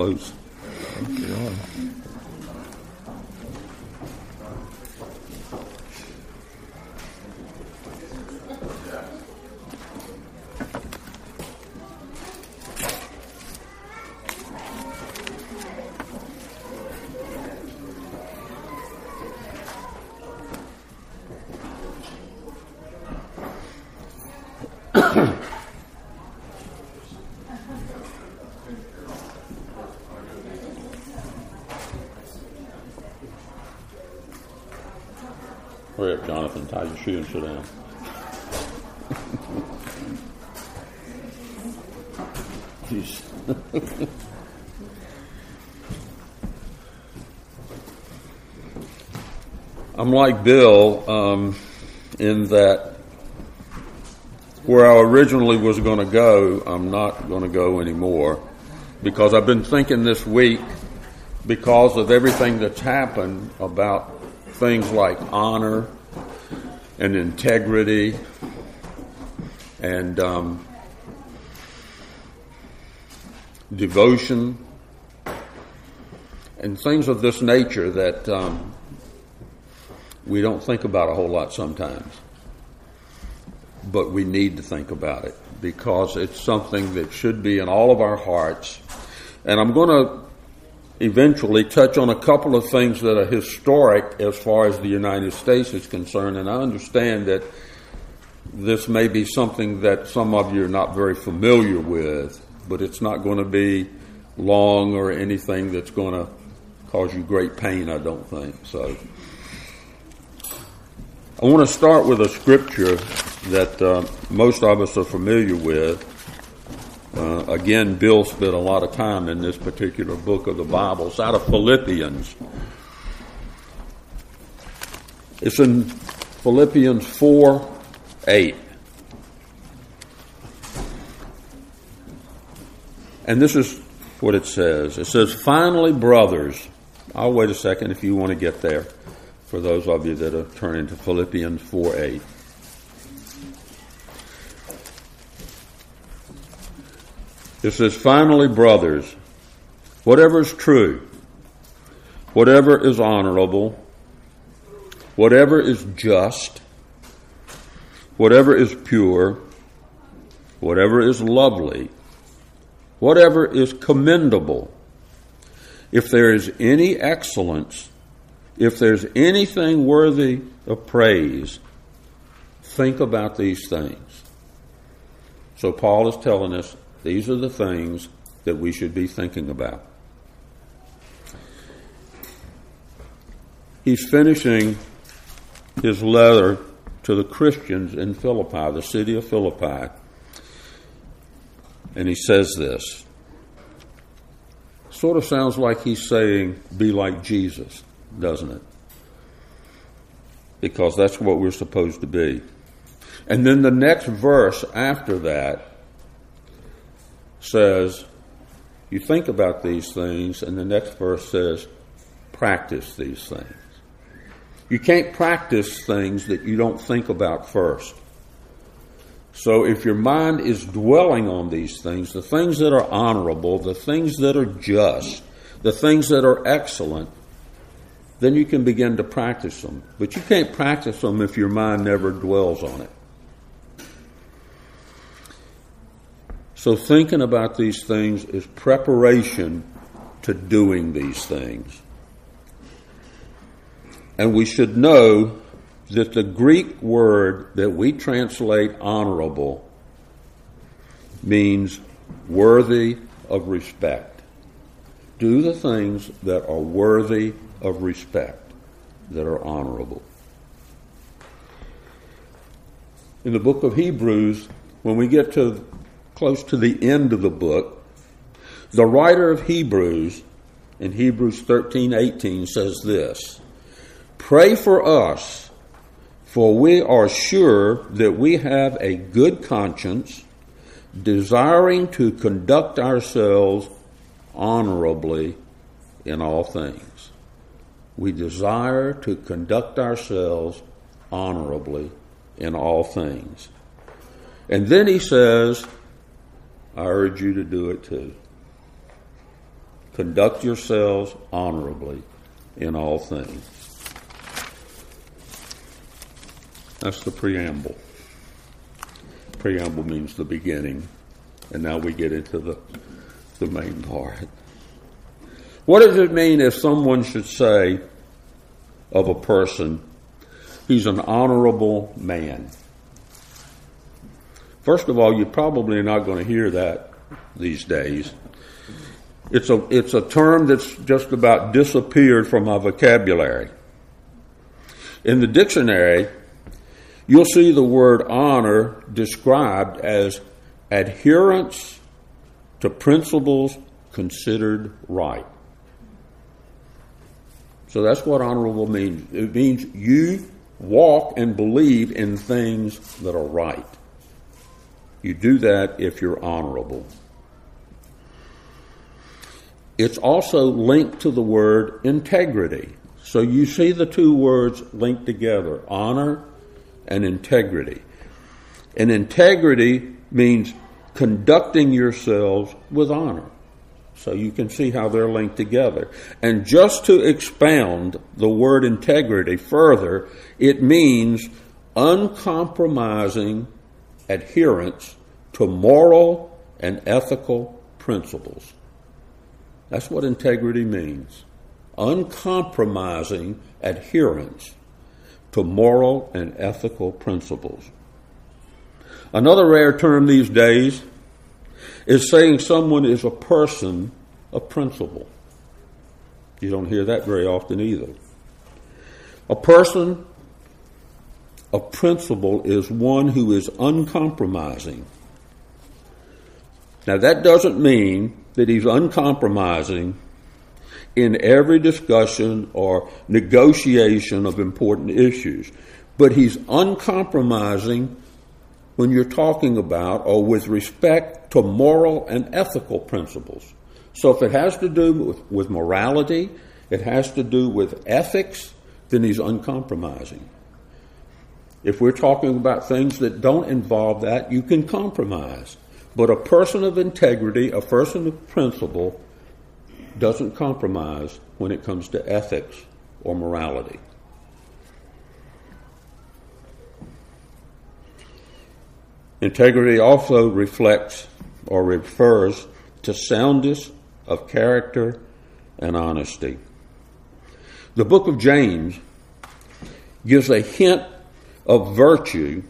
Close. I'm like Bill um, in that where I originally was going to go, I'm not going to go anymore. Because I've been thinking this week because of everything that's happened about things like honor and integrity and um, devotion and things of this nature that um, we don't think about a whole lot sometimes. But we need to think about it because it's something that should be in all of our hearts. And I'm going to eventually touch on a couple of things that are historic as far as the United States is concerned. And I understand that this may be something that some of you are not very familiar with, but it's not going to be long or anything that's going to cause you great pain, I don't think. So I want to start with a scripture that uh, most of us are familiar with. Uh, again, Bill spent a lot of time in this particular book of the Bible. It's out of Philippians. It's in Philippians 4 8. And this is what it says. It says, Finally, brothers, I'll wait a second if you want to get there for those of you that are turning to Philippians 4 8. It says, finally, brothers, whatever is true, whatever is honorable, whatever is just, whatever is pure, whatever is lovely, whatever is commendable, if there is any excellence, if there's anything worthy of praise, think about these things. So Paul is telling us these are the things that we should be thinking about. He's finishing his letter to the Christians in Philippi, the city of Philippi, and he says this. Sort of sounds like he's saying, be like Jesus, doesn't it? Because that's what we're supposed to be. And then the next verse after that says, you think about these things, and the next verse says, practice these things. You can't practice things that you don't think about first. So if your mind is dwelling on these things, the things that are honorable, the things that are just, the things that are excellent, then you can begin to practice them. But you can't practice them if your mind never dwells on it. So, thinking about these things is preparation to doing these things. And we should know that the Greek word that we translate honorable means worthy of respect. Do the things that are worthy of respect, that are honorable. In the book of Hebrews, when we get to close to the end of the book, the writer of Hebrews in Hebrews 13 18 says this Pray for us, for we are sure that we have a good conscience, desiring to conduct ourselves honorably in all things. We desire to conduct ourselves honorably in all things. And then he says, I urge you to do it too. conduct yourselves honorably in all things. That's the preamble. Preamble means the beginning, and now we get into the, the main part. What does it mean if someone should say of a person, he's an honorable man? First of all, you probably are not going to hear that these days. It's a, it's a term that's just about disappeared from my vocabulary. In the dictionary, you'll see the word honor described as adherence to principles considered right. So that's what honorable means. It means you walk and believe in things that are right. You do that if you're honorable. It's also linked to the word integrity. So you see the two words linked together honor and integrity. And integrity means conducting yourselves with honor. So you can see how they're linked together. And just to expound the word integrity further, it means uncompromising adherence to moral and ethical principles. That's what integrity means. Uncompromising adherence to moral and ethical principles. Another rare term these days is saying someone is a person of principle. You don't hear that very often either. A person of principle is one who is uncompromising. Now, that doesn't mean that he's uncompromising in every discussion or negotiation of important issues, but he's uncompromising when you're talking about or with respect to moral and ethical principles. So if it has to do with, with morality, it has to do with ethics, then he's uncompromising. If we're talking about things that don't involve that, you can compromise. But a person of integrity, a person of principle, doesn't compromise when it comes to ethics or morality. Integrity also reflects or refers to soundness of character and honesty. The book of James gives a hint of virtue,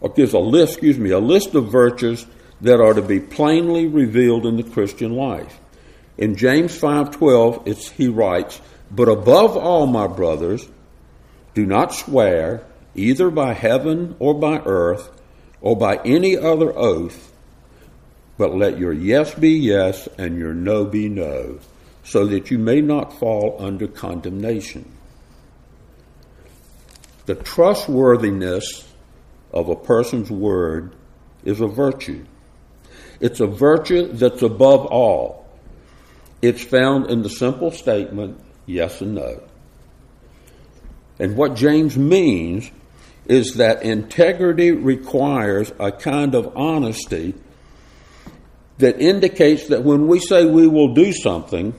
or gives a list, excuse me, a list of virtues that are to be plainly revealed in the Christian life. In James 5:12, it's he writes, "But above all, my brothers, do not swear either by heaven or by earth or by any other oath, but let your yes be yes and your no be no, so that you may not fall under condemnation. The trustworthiness of a person's word is a virtue. It's a virtue that's above all. It's found in the simple statement, yes and no. And what James means is that integrity requires a kind of honesty that indicates that when we say we will do something,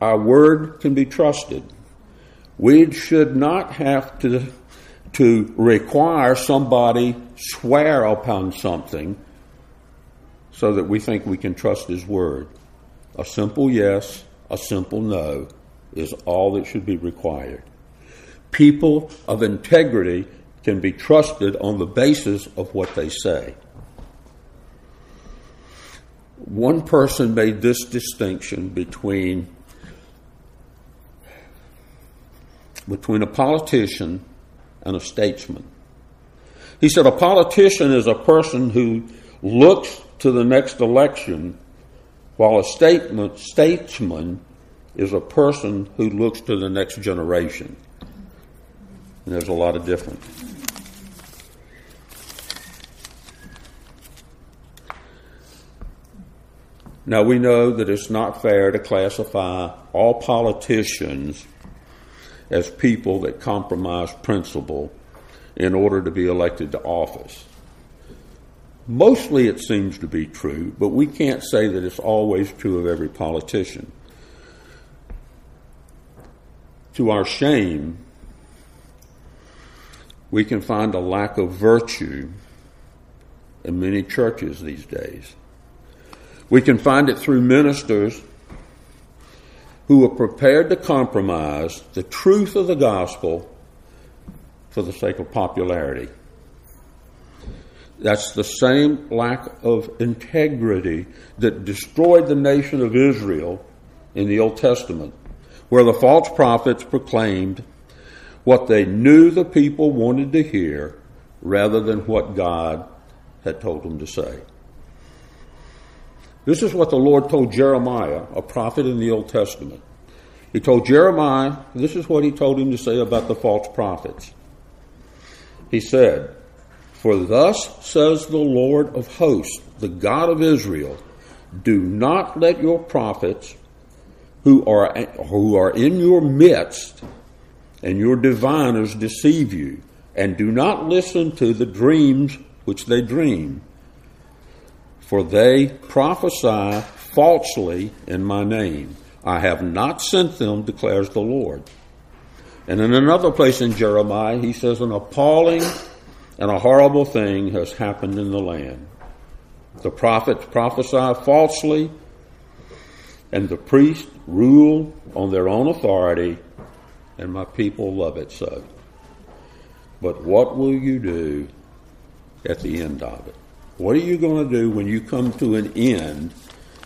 our word can be trusted. We should not have to, to require somebody swear upon something so that we think we can trust his word. A simple yes, a simple no is all that should be required. People of integrity can be trusted on the basis of what they say. One person made this distinction between between a politician and a statesman. He said a politician is a person who looks to the next election, while a statement, statesman is a person who looks to the next generation. And there's a lot of difference. Now, we know that it's not fair to classify all politicians as people that compromise principle in order to be elected to office. Mostly it seems to be true, but we can't say that it's always true of every politician. To our shame, we can find a lack of virtue in many churches these days. We can find it through ministers who are prepared to compromise the truth of the gospel for the sake of popularity. That's the same lack of integrity that destroyed the nation of Israel in the Old Testament, where the false prophets proclaimed what they knew the people wanted to hear rather than what God had told them to say. This is what the Lord told Jeremiah, a prophet in the Old Testament. He told Jeremiah, this is what he told him to say about the false prophets. He said, for thus says the Lord of hosts, the God of Israel, do not let your prophets who are, who are in your midst and your diviners deceive you, and do not listen to the dreams which they dream. For they prophesy falsely in my name. I have not sent them, declares the Lord. And in another place in Jeremiah, he says, An appalling and a horrible thing has happened in the land. The prophets prophesy falsely, and the priests rule on their own authority, and my people love it so. But what will you do at the end of it? What are you going to do when you come to an end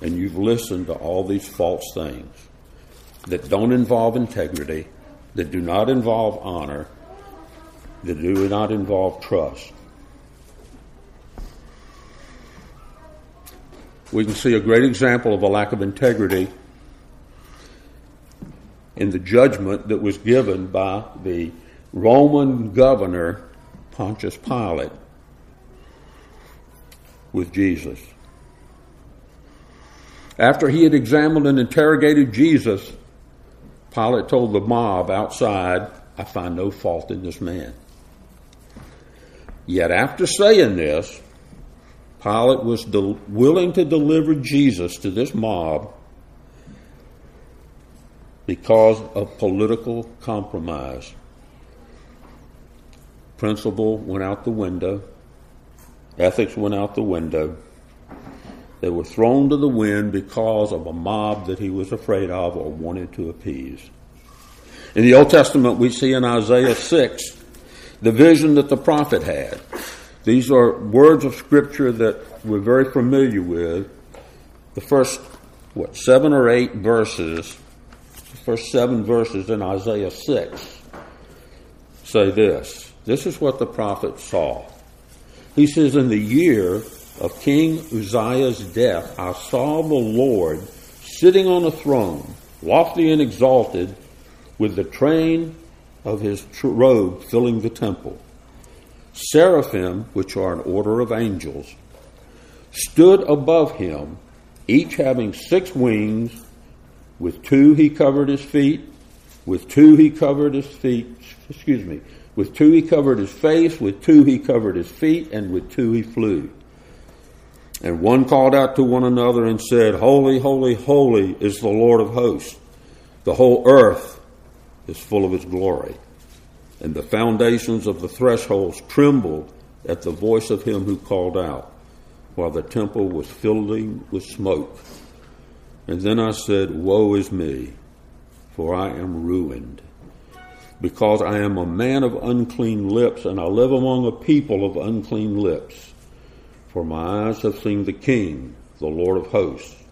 and you've listened to all these false things that don't involve integrity, that do not involve honor, that do not involve trust. We can see a great example of a lack of integrity in the judgment that was given by the Roman governor Pontius Pilate with Jesus. After he had examined and interrogated Jesus, Pilate told the mob outside, I find no fault in this man. Yet after saying this, Pilate was willing to deliver Jesus to this mob because of political compromise. Principle went out the window, ethics went out the window. They were thrown to the wind because of a mob that he was afraid of or wanted to appease. In the Old Testament, we see in Isaiah 6 the vision that the prophet had. These are words of scripture that we're very familiar with. The first, what, seven or eight verses, the first seven verses in Isaiah 6 say this. This is what the prophet saw. He says, In the year of King Uzziah's death, I saw the Lord sitting on a throne, lofty and exalted, with the train of his robe filling the temple. Seraphim, which are an order of angels, stood above him, each having six wings. With two he covered his feet, with two he covered his feet, excuse me, with two he covered his face, with two he covered his feet, and with two he flew. And one called out to one another and said, Holy, holy, holy is the Lord of hosts. The whole earth is full of his glory. And the foundations of the thresholds trembled at the voice of him who called out, while the temple was filling with smoke. And then I said, Woe is me, for I am ruined, because I am a man of unclean lips, and I live among a people of unclean lips. For my eyes have seen the King, the Lord of hosts.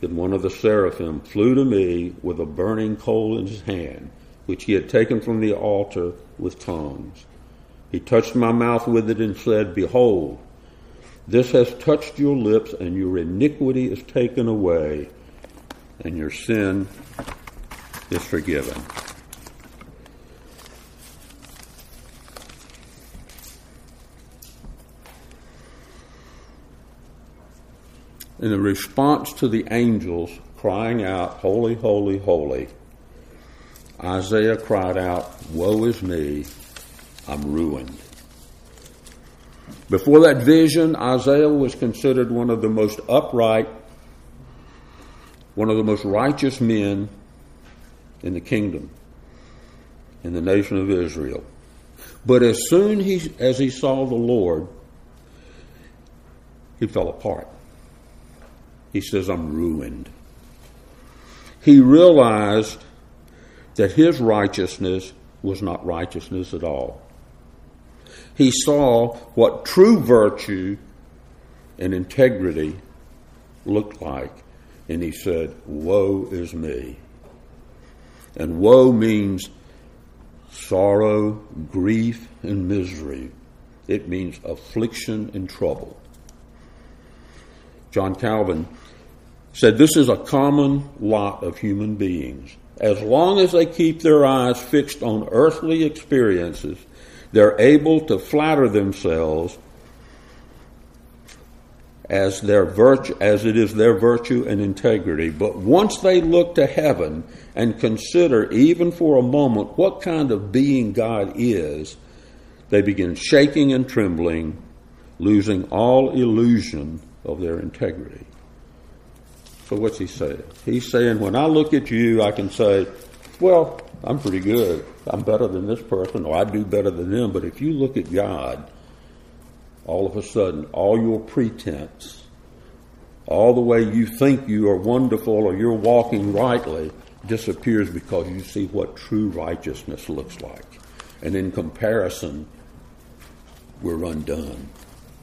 Then one of the seraphim flew to me with a burning coal in his hand, which he had taken from the altar with tongues. He touched my mouth with it and said, Behold, this has touched your lips, and your iniquity is taken away, and your sin is forgiven. In the response to the angels crying out, Holy, holy, holy, Isaiah cried out, Woe is me, I'm ruined. Before that vision, Isaiah was considered one of the most upright, one of the most righteous men in the kingdom, in the nation of Israel. But as soon he, as he saw the Lord, he fell apart. He says, I'm ruined. He realized that his righteousness was not righteousness at all. He saw what true virtue and integrity looked like, and he said, Woe is me. And woe means sorrow, grief, and misery. It means affliction and trouble. John Calvin said this is a common lot of human beings. As long as they keep their eyes fixed on earthly experiences, they're able to flatter themselves as their virtue, as it is their virtue and integrity. But once they look to heaven and consider, even for a moment, what kind of being God is, they begin shaking and trembling, losing all illusion of their integrity. So what's he saying? He's saying, when I look at you, I can say, well, I'm pretty good. I'm better than this person, or I do better than them. But if you look at God, all of a sudden, all your pretense, all the way you think you are wonderful or you're walking rightly, disappears because you see what true righteousness looks like. And in comparison, we're undone.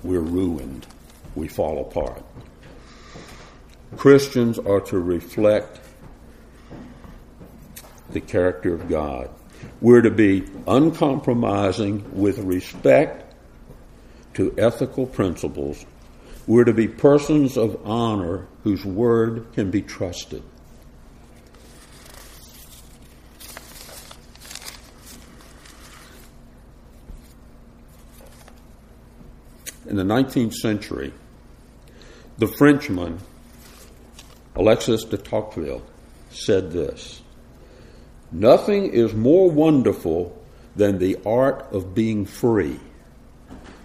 We're ruined. We fall apart. Christians are to reflect the character of God. We're to be uncompromising with respect to ethical principles. We're to be persons of honor whose word can be trusted. In the 19th century, the Frenchman Alexis de Tocqueville said this Nothing is more wonderful than the art of being free,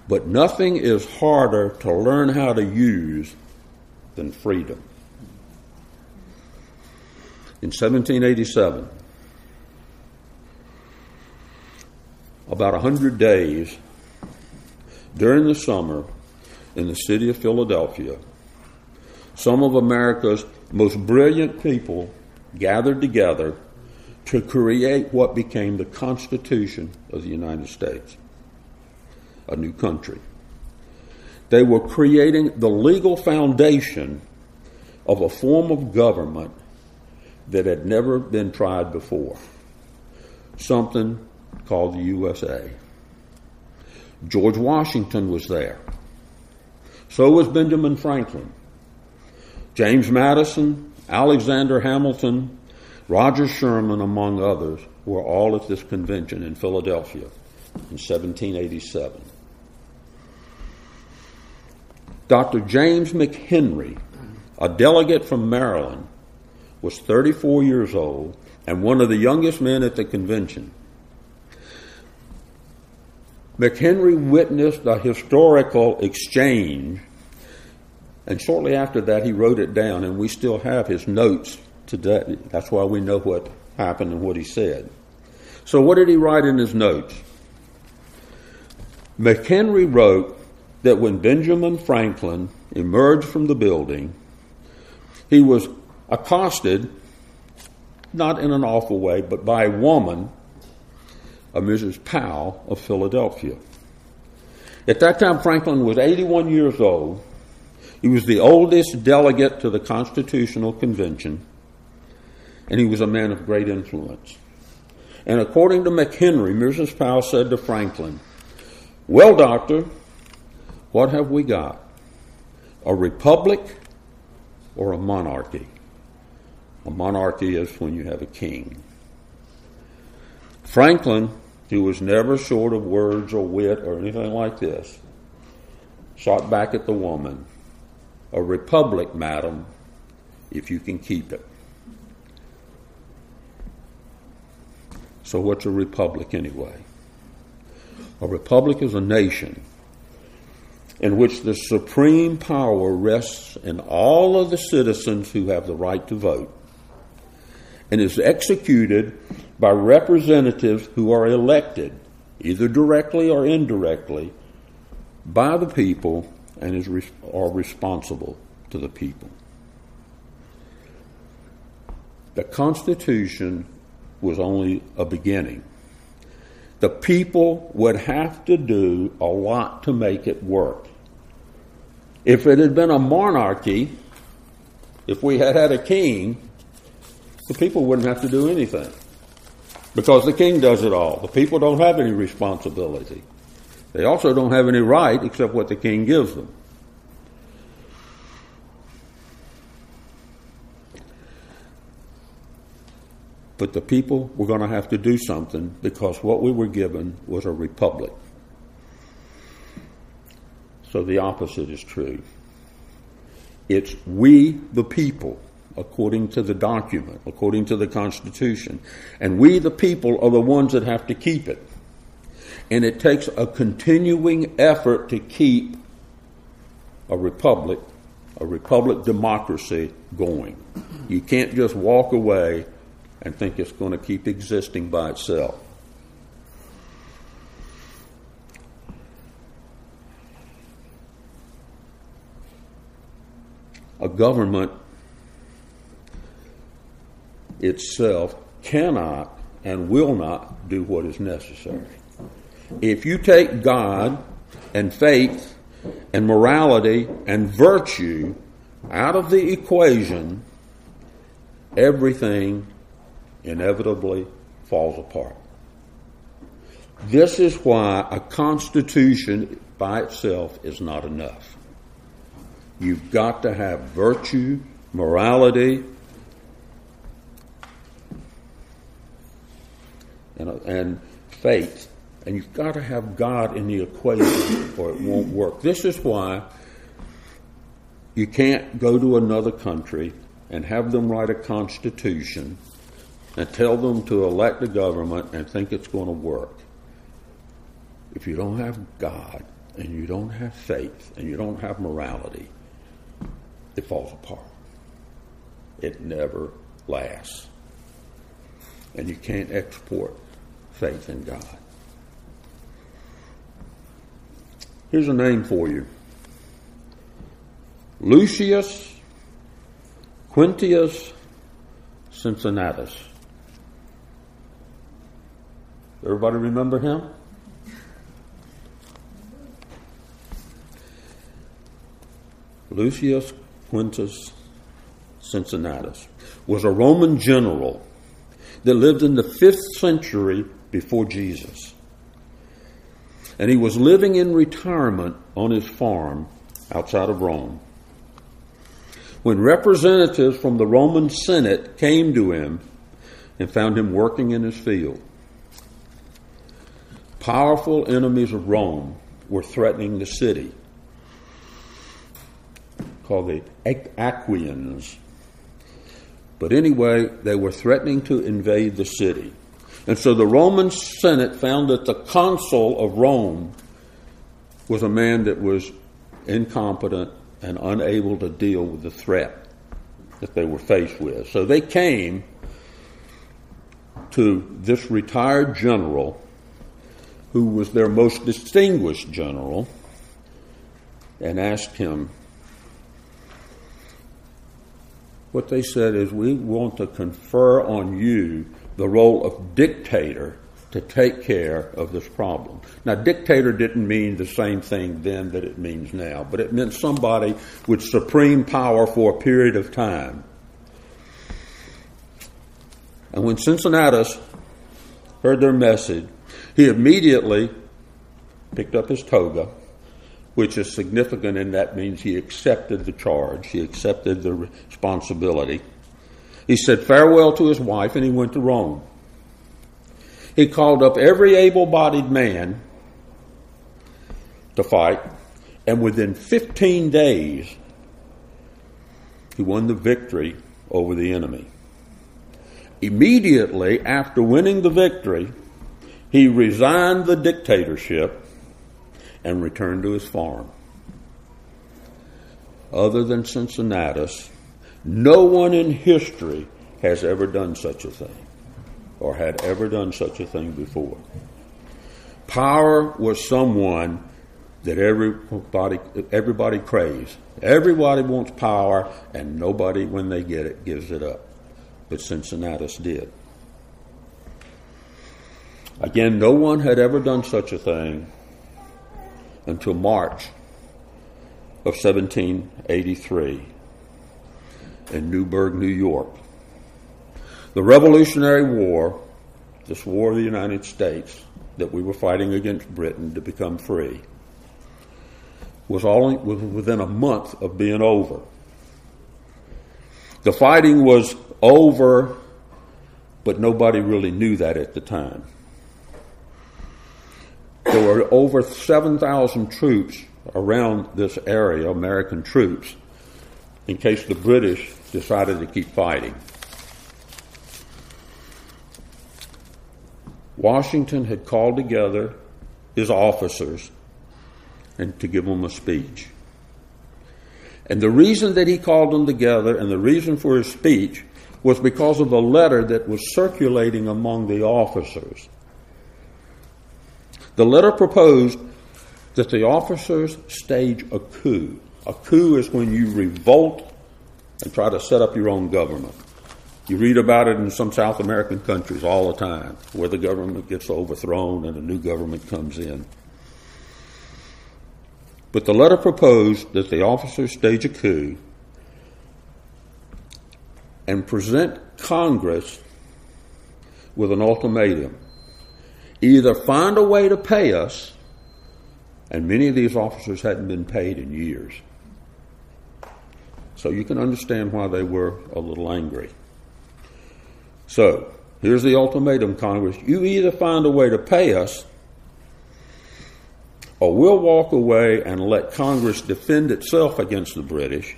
but nothing is harder to learn how to use than freedom. In 1787, about 100 days during the summer in the city of Philadelphia, some of America's most brilliant people gathered together to create what became the Constitution of the United States, a new country. They were creating the legal foundation of a form of government that had never been tried before, something called the USA. George Washington was there. So was Benjamin Franklin. James Madison, Alexander Hamilton, Roger Sherman, among others, were all at this convention in Philadelphia in 1787. Dr. James McHenry, a delegate from Maryland, was 34 years old and one of the youngest men at the convention. McHenry witnessed a historical exchange and shortly after that, he wrote it down, and we still have his notes today. That's why we know what happened and what he said. So, what did he write in his notes? McHenry wrote that when Benjamin Franklin emerged from the building, he was accosted, not in an awful way, but by a woman, a Mrs. Powell of Philadelphia. At that time, Franklin was 81 years old, he was the oldest delegate to the Constitutional Convention, and he was a man of great influence. And according to McHenry, Mrs. Powell said to Franklin, Well, doctor, what have we got? A republic or a monarchy? A monarchy is when you have a king. Franklin, who was never short of words or wit or anything like this, shot back at the woman a republic, madam, if you can keep it. So, what's a republic anyway? A republic is a nation in which the supreme power rests in all of the citizens who have the right to vote and is executed by representatives who are elected, either directly or indirectly, by the people and is, are responsible to the people. The Constitution was only a beginning. The people would have to do a lot to make it work. If it had been a monarchy, if we had had a king, the people wouldn't have to do anything. Because the king does it all. The people don't have any responsibility. They also don't have any right except what the king gives them. But the people were going to have to do something because what we were given was a republic. So the opposite is true. It's we, the people, according to the document, according to the Constitution. And we, the people, are the ones that have to keep it. And it takes a continuing effort to keep a republic, a republic democracy going. You can't just walk away and think it's going to keep existing by itself. A government itself cannot and will not do what is necessary. If you take God and faith and morality and virtue out of the equation, everything inevitably falls apart. This is why a constitution by itself is not enough. You've got to have virtue, morality, and, and faith. And you've got to have God in the equation or it won't work. This is why you can't go to another country and have them write a constitution and tell them to elect a government and think it's going to work. If you don't have God and you don't have faith and you don't have morality, it falls apart. It never lasts. And you can't export faith in God. Here's a name for you Lucius Quinctius Cincinnatus. Everybody remember him? Lucius Quintus Cincinnatus was a Roman general that lived in the fifth century before Jesus. And he was living in retirement on his farm outside of Rome. When representatives from the Roman Senate came to him and found him working in his field, powerful enemies of Rome were threatening the city, called the Aequians. But anyway, they were threatening to invade the city. And so the Roman Senate found that the consul of Rome was a man that was incompetent and unable to deal with the threat that they were faced with. So they came to this retired general who was their most distinguished general, and asked him, what they said is, We want to confer on you the role of dictator to take care of this problem. Now, dictator didn't mean the same thing then that it means now, but it meant somebody with supreme power for a period of time. And when Cincinnatus heard their message, he immediately picked up his toga, which is significant in that means he accepted the charge, he accepted the responsibility. He said farewell to his wife and he went to Rome. He called up every able bodied man to fight, and within 15 days, he won the victory over the enemy. Immediately after winning the victory, he resigned the dictatorship and returned to his farm. other than Cincinnatus, no one in history has ever done such a thing or had ever done such a thing before. Power was someone that everybody, everybody craves. Everybody wants power, and nobody, when they get it, gives it up. But Cincinnatus did. Again, no one had ever done such a thing until March of 1783 in Newburgh, New York. The Revolutionary War, this war of the United States that we were fighting against Britain to become free, was all was within a month of being over. The fighting was over, but nobody really knew that at the time. There were over 7,000 troops around this area, American troops, in case the British decided to keep fighting. Washington had called together his officers and to give them a speech. And the reason that he called them together and the reason for his speech was because of a letter that was circulating among the officers. The letter proposed that the officers stage a coup. A coup is when you revolt and try to set up your own government. You read about it in some South American countries all the time, where the government gets overthrown and a new government comes in. But the letter proposed that the officers stage a coup and present Congress with an ultimatum. Either find a way to pay us, and many of these officers hadn't been paid in years. So you can understand why they were a little angry. So, here's the ultimatum, Congress. You either find a way to pay us, or we'll walk away and let Congress defend itself against the British,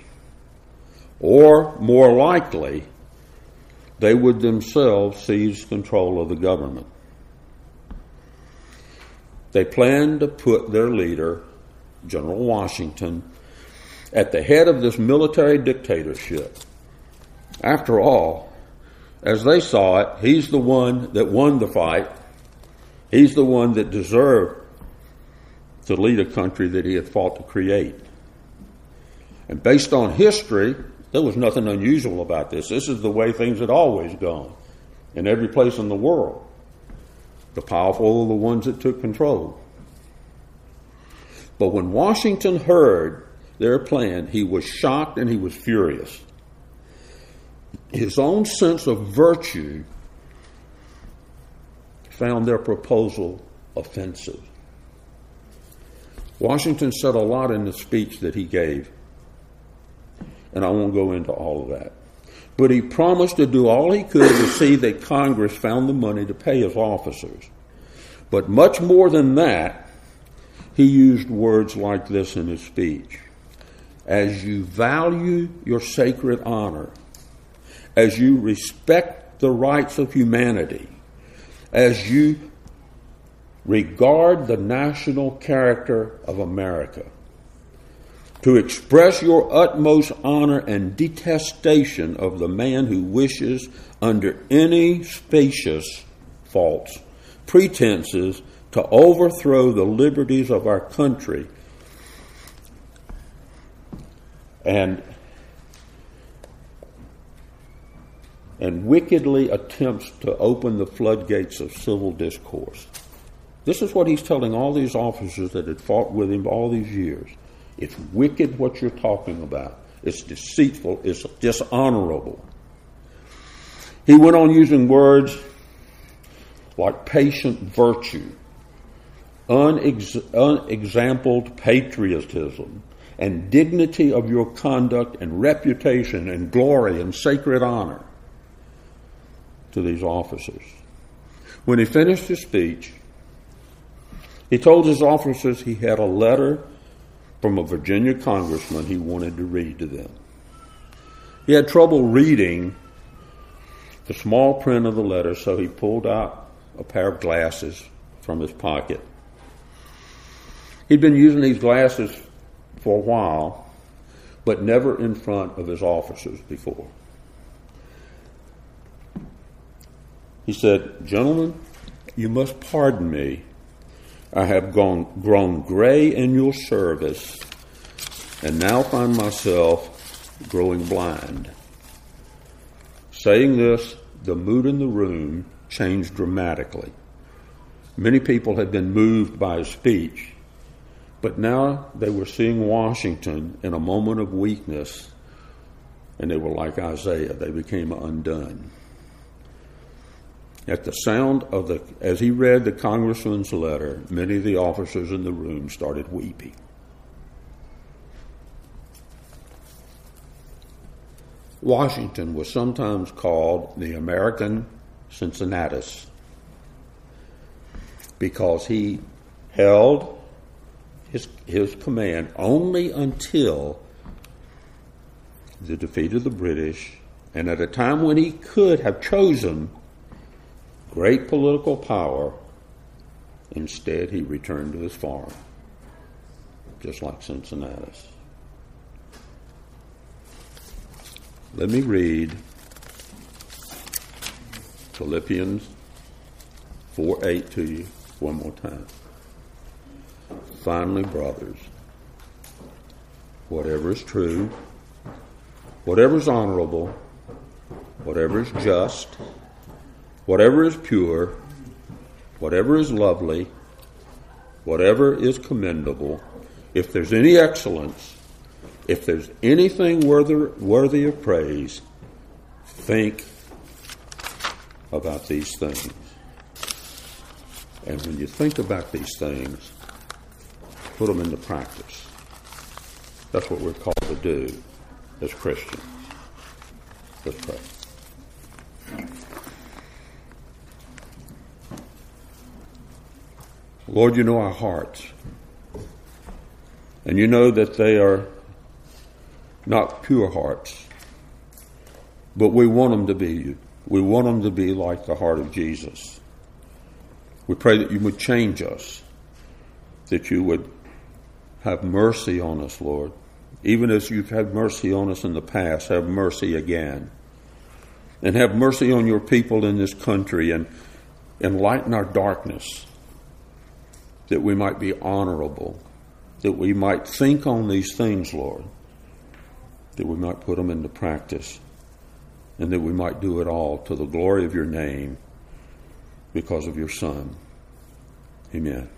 or more likely, they would themselves seize control of the government. They planned to put their leader, General Washington, at the head of this military dictatorship. After all, as they saw it, he's the one that won the fight. He's the one that deserved to lead a country that he had fought to create. And based on history, there was nothing unusual about this. This is the way things had always gone in every place in the world. The powerful are the ones that took control. But when Washington heard their plan, he was shocked and he was furious his own sense of virtue found their proposal offensive. Washington said a lot in the speech that he gave, and I won't go into all of that. But he promised to do all he could to see that Congress found the money to pay his officers. But much more than that, he used words like this in his speech As you value your sacred honor, as you respect the rights of humanity, as you regard the national character of America, to express your utmost honor and detestation of the man who wishes, under any specious faults, pretenses, to overthrow the liberties of our country and and wickedly attempts to open the floodgates of civil discourse. This is what he's telling all these officers that had fought with him all these years. It's wicked what you're talking about. It's deceitful. It's dishonorable. He went on using words like patient virtue, unex- unexampled patriotism, and dignity of your conduct and reputation and glory and sacred honor to these officers. When he finished his speech, he told his officers he had a letter from a Virginia congressman he wanted to read to them. He had trouble reading the small print of the letter, so he pulled out a pair of glasses from his pocket. He'd been using these glasses for a while but never in front of his officers before. He said, Gentlemen, you must pardon me. I have gone, grown gray in your service and now find myself growing blind. Saying this, the mood in the room changed dramatically. Many people had been moved by his speech, but now they were seeing Washington in a moment of weakness, and they were like Isaiah. They became undone. At the sound of the, as he read the congressman's letter, many of the officers in the room started weeping. Washington was sometimes called the American Cincinnatus because he held his, his command only until the defeat of the British, and at a time when he could have chosen great political power, instead he returned to his farm, just like Cincinnatus. Let me read Philippians 4 8 to you one more time. Finally, brothers, whatever is true, whatever is honorable, whatever is just, whatever is pure, whatever is lovely, whatever is commendable, if there's any excellence, if there's anything worthy, worthy of praise, think about these things. And when you think about these things, put them into practice. That's what we're called to do as Christians. Let's pray. Lord, you know our hearts. And you know that they are not pure hearts, but we want them to be. We want them to be like the heart of Jesus. We pray that you would change us, that you would have mercy on us, Lord. Even as you've had mercy on us in the past, have mercy again. And have mercy on your people in this country and enlighten our darkness, that we might be honorable, that we might think on these things, Lord that we might put them into practice, and that we might do it all to the glory of your name because of your Son. Amen.